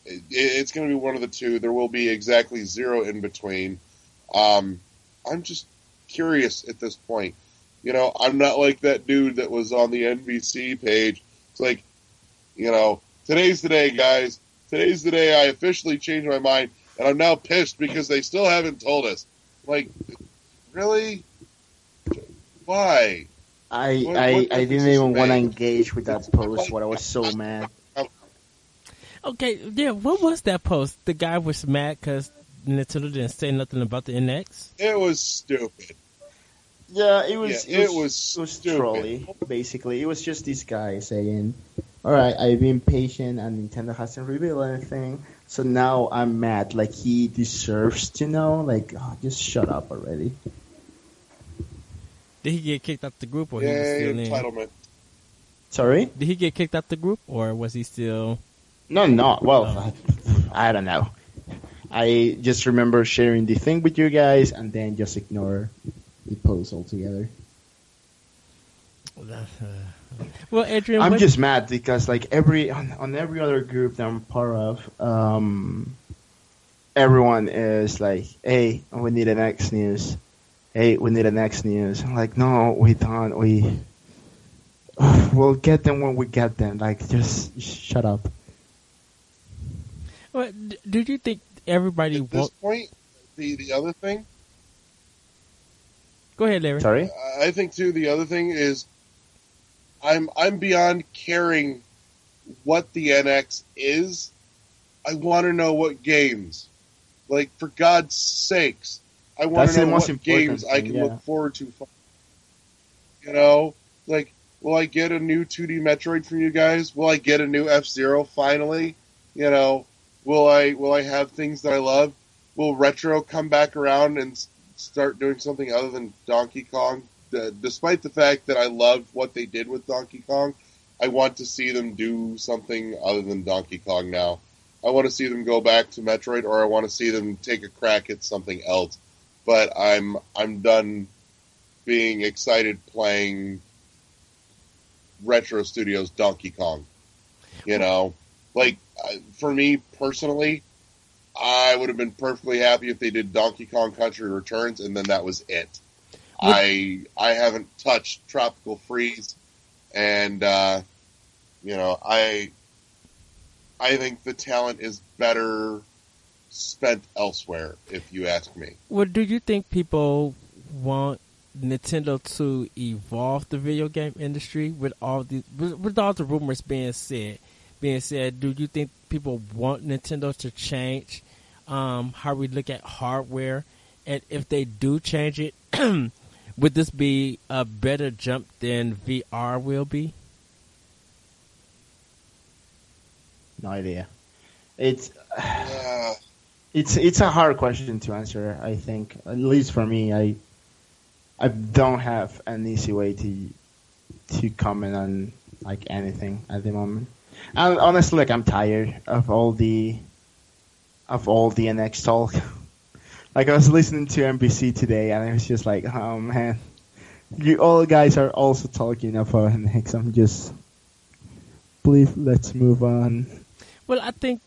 It, it's going to be one of the two. There will be exactly zero in between. Um, I'm just curious at this point. You know, I'm not like that dude that was on the NBC page. It's like, you know, today's the day, guys. Today's the day I officially changed my mind, and I'm now pissed because they still haven't told us. Like, really? Why? I What- I, what I didn't even want to engage with that post. What I was so mad. Okay, yeah. What was that post? The guy was mad because Nintendo didn't say nothing about the NX. It was stupid. Yeah, it was. Yeah, it was it was stupid. trolly. Basically, it was just this guy saying, "All right, I've been patient, and Nintendo hasn't revealed anything, so now I'm mad. Like he deserves to know. Like, oh, just shut up already." Did he get kicked out the group, or he was Yay, still in? entitlement. Sorry? Did he get kicked out the group, or was he still? No, no. Well, Oh. I don't know. I just remember sharing the thing with you guys, and then just ignore the post altogether. Well, Adrian, I'm what- just mad because like every on, on every other group that I'm part of, um, everyone is like, "Hey, we need NX news. Hey, we need NX news." I'm like, "No, we don't. We we'll get them when we get them. Like, just shut up." Well, d- do you think everybody At this won't? point, the the other thing, Go ahead, Larry. Sorry. I think too. The other thing is, I'm I'm beyond caring what the NX is. I want to know what games. Like for God's sakes, I want to know what games I can yeah. look forward to. You know, like will I get a new 2D Metroid from you guys? Will I get a new F Zero finally? You know, will I will I have things that I love? Will retro come back around and start doing something other than Donkey Kong? Despite the fact that I love what they did with Donkey Kong, I want to see them do something other than Donkey Kong now. I want to see them go back to Metroid, or I want to see them take a crack at something else. But I'm I'm done being excited playing Retro Studios Donkey Kong. You know, like uh, for me personally, I would have been perfectly happy if they did Donkey Kong Country Returns, and then that was it. I I haven't touched Tropical Freeze, and uh, you know I I think the talent is better spent elsewhere, if you ask me. Well, do you think people want Nintendo to evolve the video game industry with all the with, with all the rumors being said? Being said, do you think people want Nintendo to change um, how we look at hardware? And if they do change it, would this be a better jump than VR will be? No idea. It's Yeah, it's it's a hard question to answer. I think, at least for me, I I don't have an easy way to to comment on like anything at the moment. And honestly, like I'm tired of all the of all the NX talk. like I was listening to NBC today, and I was just like, oh man, you all guys are also talking about NX. I'm just, please let's move on. Well, I think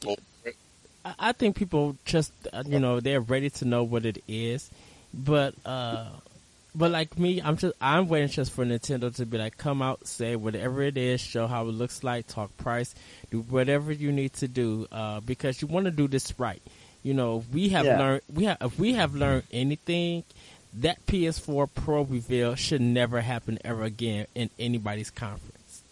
I think people just uh, you know they're ready to know what it is, but uh, but like me, I'm just I'm waiting just for Nintendo to be like come out, say whatever it is, show how it looks like, talk price, do whatever you need to do, uh, because you want to do this right. You know, we have Yeah. learned we have if we have learned anything, that PS4 Pro reveal should never happen ever again in anybody's conference.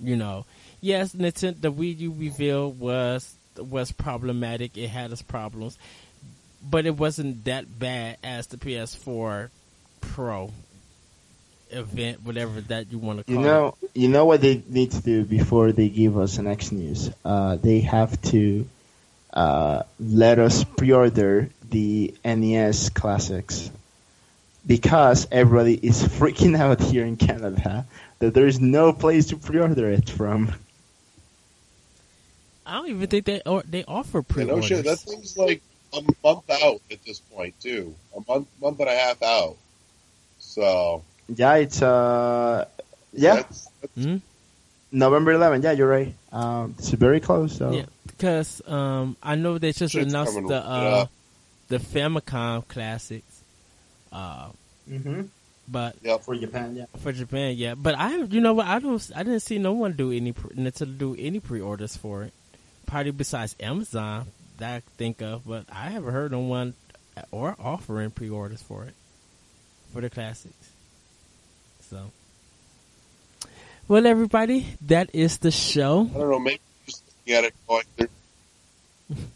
You know, yes, Nintendo the Wii U reveal was was problematic. It had its problems, but it wasn't that bad as the PS4 Pro event, whatever that you want to call You know, you know what they need to do before they give us NX News. Uh, they have to uh, let us pre-order the NES classics because everybody is freaking out here in Canada that there is no place to pre-order it from. It. I don't even think they or they offer pre-orders. no shit. That thing's like a month out at this point too. A month, month and a half out. So Yeah, it's uh, yeah, that's, that's Hmm? November 11th. Yeah, you're right. Um, it's very close. So Yeah, because um, I know they just Shit's announced the uh, the Famicom classics. Uh, Mm-hmm. But Yep. For Japan, yeah. for Japan, yeah. But I, you know what? I don't. I didn't see no one do any pre- to do any pre-orders for it. Probably besides Amazon that I think of, but I haven't heard no one or offering pre-orders for it for the classics. So, well, everybody, that is the show. I don't know. Maybe just looking at it going.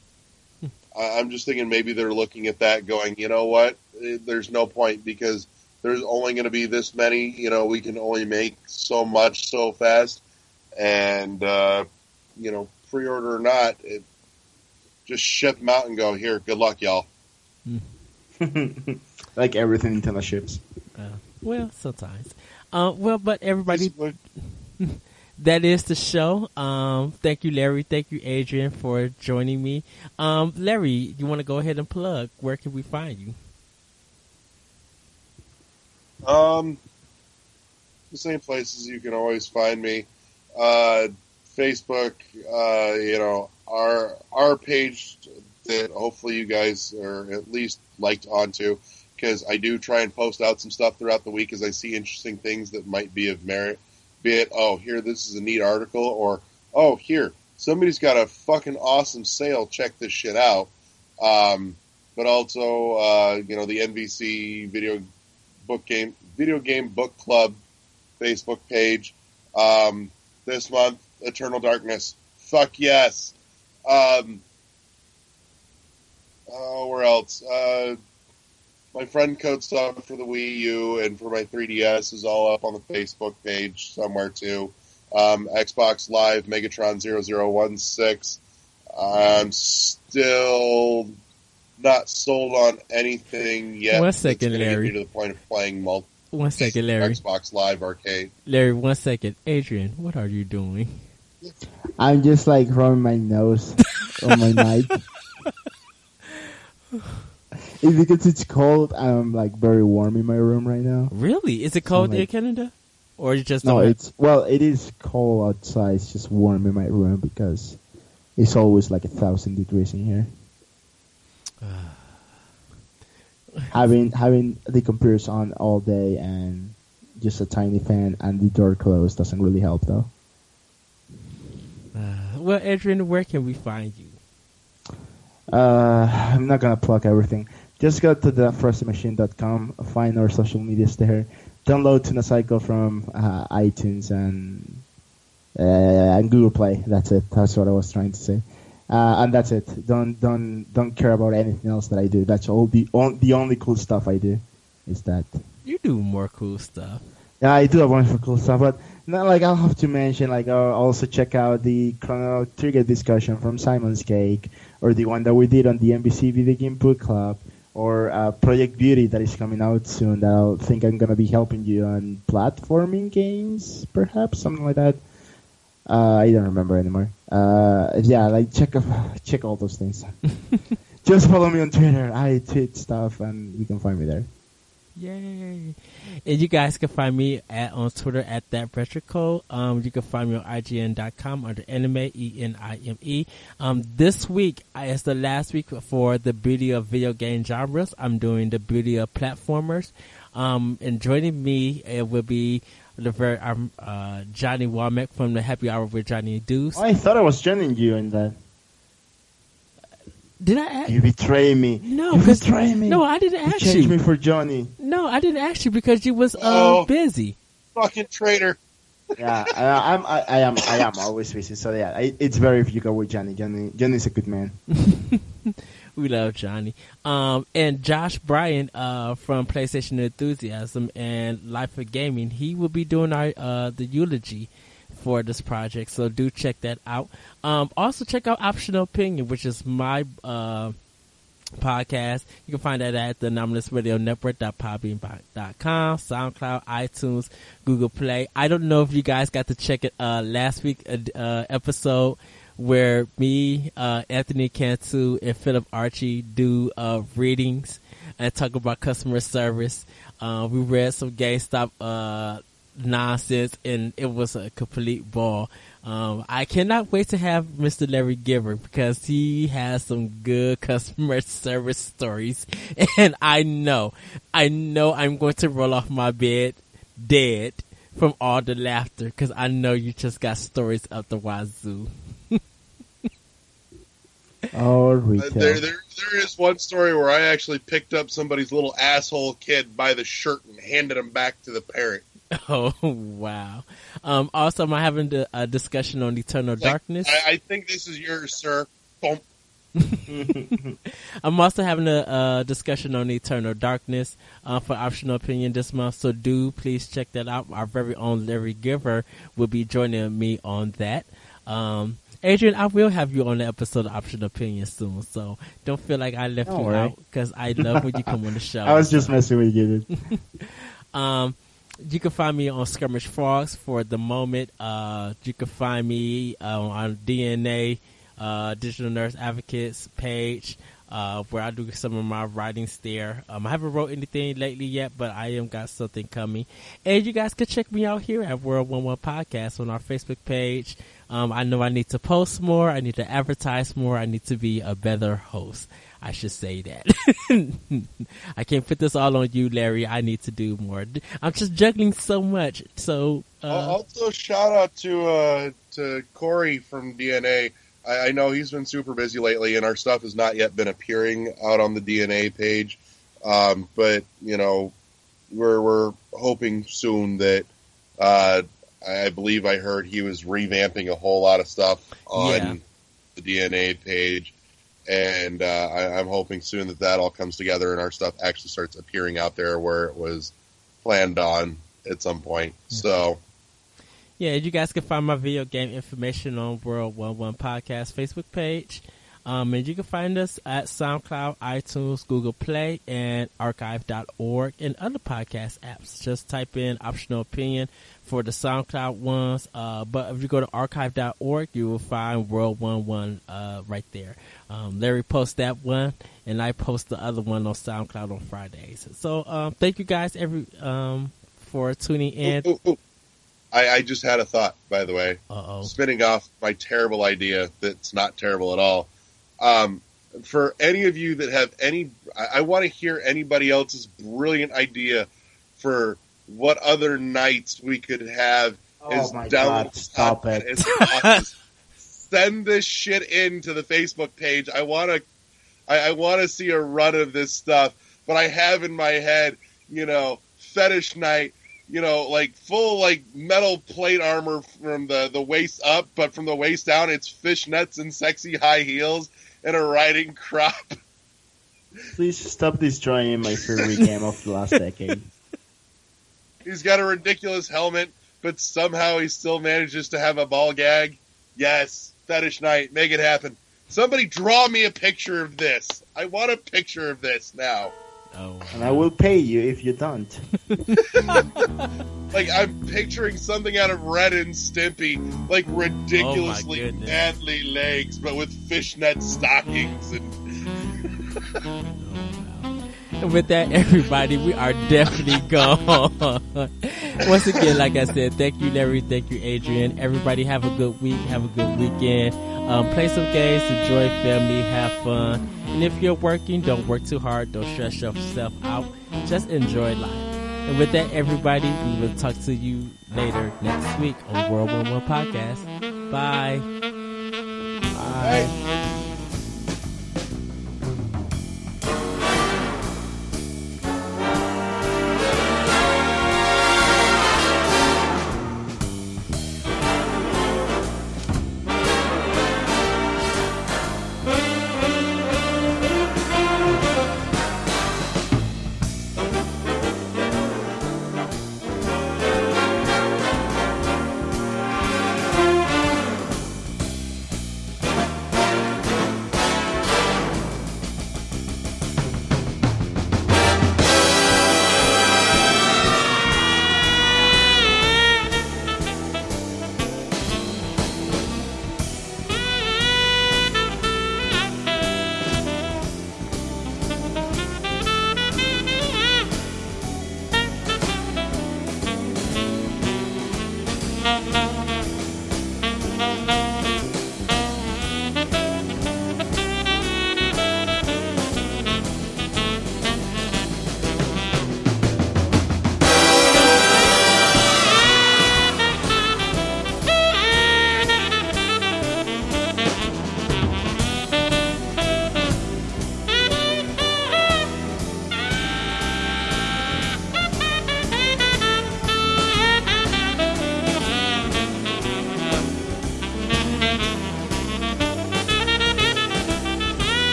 I'm just thinking maybe they're looking at that going. You know what? There's no point because there's only going to be this many. You know, we can only make so much so fast, and uh, you know, pre-order or not, it, just ship them out and go here. Good luck, y'all. like everything Nintendo ships. Uh, well, sometimes. Uh, well, but everybody, that is the show. Um, thank you, Larry. Thank you, Adrian, for joining me. Um, Larry, you want to go ahead and plug? Where can we find you? Um, the same places you can always find me. Uh, Facebook, uh, you know, our our page that hopefully you guys are at least liked onto because I do try and post out some stuff throughout the week as I see interesting things that might be of merit. Be it, oh, here, this is a neat article, or oh, here, somebody's got a fucking awesome sale. Check this shit out. Um, but also, uh, you know, the NVC video book game video game book club Facebook page. Um, this month, Eternal Darkness. Fuck yes. Um, oh, where else? Uh, my friend code stuff for the Wii U and for my 3DS is all up on the Facebook page somewhere too. Um, Xbox Live Megatron 0016. I'm still not sold on anything yet. One second, Larry. to the point of playing multi One second, Larry. Xbox Live Arcade. Larry, one second. Adrian, what are you doing? I'm just like rubbing my nose on my mic. It's because it's cold. I'm like very warm in my room right now. Really? Is it cold like- in Canada? Or you just No, it's well, it is cold outside. It's just warm in my room because it's always like a thousand degrees in here. having having the computers on all day and just a tiny fan and the door closed doesn't really help though. Well, Adrian, where can we find you? Uh, I'm not gonna plug everything. Just go to the frostymachine.com, find our social medias there. Download Tuna Cycle from uh, iTunes and uh, and Google Play. That's it. That's what I was trying to say. Uh, and that's it. Don't don't don't care about anything else that I do. That's all the on, the only cool stuff I do is that. You do more cool stuff. Yeah, I do a bunch of cool stuff, but not like I'll have to mention. Like I'll also check out the Chrono Trigger discussion from Simon's Cake, or the one that we did on the NBC Video Game Book Club, or uh, Project Beauty that is coming out soon. That I'll think I'm gonna be helping you on platforming games, perhaps something like that. Uh, I don't remember anymore. Uh, yeah, like check check all those things. Just follow me on Twitter. I tweet stuff, and you can find me there. Yay! And you guys can find me at on Twitter at that retro code. Um, you can find me on IGN.com under anime E N I M E. Um, this week is the last week for the beauty of video game genres. I'm doing the beauty of platformers. Um, and joining me it will be the very um, uh, Johnny Womack from the Happy Hour with Johnny Deuce. Oh, I thought I was joining you in that. Did I? Ask? You betray me. No, you 'cause- betray me. No, I didn't you ask changed you. me for Johnny. No, I didn't ask you because you was um, Oh. busy. Fucking traitor. yeah, I, I'm. I, I am. I am always busy. So yeah, I, it's better if you go with Johnny. Johnny. Johnny's a good man. We love Johnny. Um, and Josh Bryan, uh, from PlayStation Enthusiasm and Life of Gaming, he will be doing our, uh, the eulogy for this project. So do check that out. Um, also check out Optional Opinion, which is my, uh, podcast. You can find that at the Anomalous Radio Network.podbean.com, SoundCloud, iTunes, Google Play. I don't know if you guys got to check it, uh, last week, uh, episode where me, uh, Anthony Cantu and Philip Archie do, uh, readings and talk about customer service. Uh, we read some GameStop, uh, nonsense, and it was a complete ball. Um, I cannot wait to have Mr. Larry Giver because he has some good customer service stories, and I know, I know I'm going to roll off my bed dead from all the laughter because I know you just got stories of the wazoo. Oh, Uh, there, there, there is one story where I actually picked up somebody's little asshole kid by the shirt and handed him back to the parent. Oh wow! Um, also, I'm having a, a discussion on Eternal Like, Darkness. I, I think this is yours, sir. I'm also having a, a discussion on Eternal Darkness uh, for optional opinion this month. So do please check that out. Our very own Larry Giver will be joining me on that. Um, Adrian, I will have you on the episode of Optional Opinion soon. So don't feel like I left Don't you worry. out because I love when you come on the show. I was just messing with you. Dude. Um, you can find me on Skirmish Frogs for the moment. Uh, you can find me uh, on DNA, uh, Digital Nurse Advocates page, uh, where I do some of my writings there. Um, I haven't wrote anything lately yet, but I am got something coming. And you guys can check me out here at World One One Podcast on our Facebook page. Um, I know I need to post more. I need to advertise more. I need to be a better host. I should say that. I can't put this all on you, Larry. I need to do more. I'm just juggling so much. So, uh, also, shout out to uh, to Corey from DNA. I, I know he's been super busy lately, and our stuff has not yet been appearing out on the DNA page. Um, but you know, we're we're hoping soon that uh, I believe I heard he was revamping a whole lot of stuff on Yeah. the DNA page, and uh, I, I'm hoping soon that that all comes together and our stuff actually starts appearing out there where it was planned on at some point. So. Yeah, you guys can find my video game information on World One One Podcast Facebook page. Um, and you can find us at SoundCloud, iTunes, Google Play, and archive.org and other podcast apps. Just type in optional opinion for the SoundCloud ones. Uh, but if you go to archive.org, you will find World One One uh, right there. Um, Larry posts that one, and I post the other one on SoundCloud on Fridays. So um, thank you guys every um, for tuning in. Ooh, ooh, ooh. I, I just had a thought, by the way, Uh oh. spinning off my terrible idea that's not terrible at all. Um, for any of you that have any, I, I want to hear anybody else's brilliant idea for what other nights we could have as Oh my download god! Stop it. as. Send this shit in to the Facebook page. I want to, I, I want to see a run of this stuff. But I have in my head, you know, fetish night, you know, like full like metal plate armor from the the waist up, but from the waist down, it's fishnets and sexy high heels and a riding crop. Please stop destroying my favorite game of the last decade. He's got a ridiculous helmet, but somehow he still manages to have a ball gag. Yes, fetish night, make it happen. Somebody draw me a picture of this. I want a picture of this now. Oh. And I will pay you if you don't. Like I'm picturing something out of Ren and Stimpy, like oh ridiculously goodness. manly legs, but with fishnet stockings and And with that, everybody, we are definitely gone. Once again, like I said, thank you, Larry. Thank you, Adrian. Everybody, have a good week. Have a good weekend. Um, play some games, enjoy family, have fun. And if you're working, don't work too hard. Don't stress yourself out. Just enjoy life. And with that, everybody, we will talk to you later next week on World One One Podcast. Bye. Bye. hey,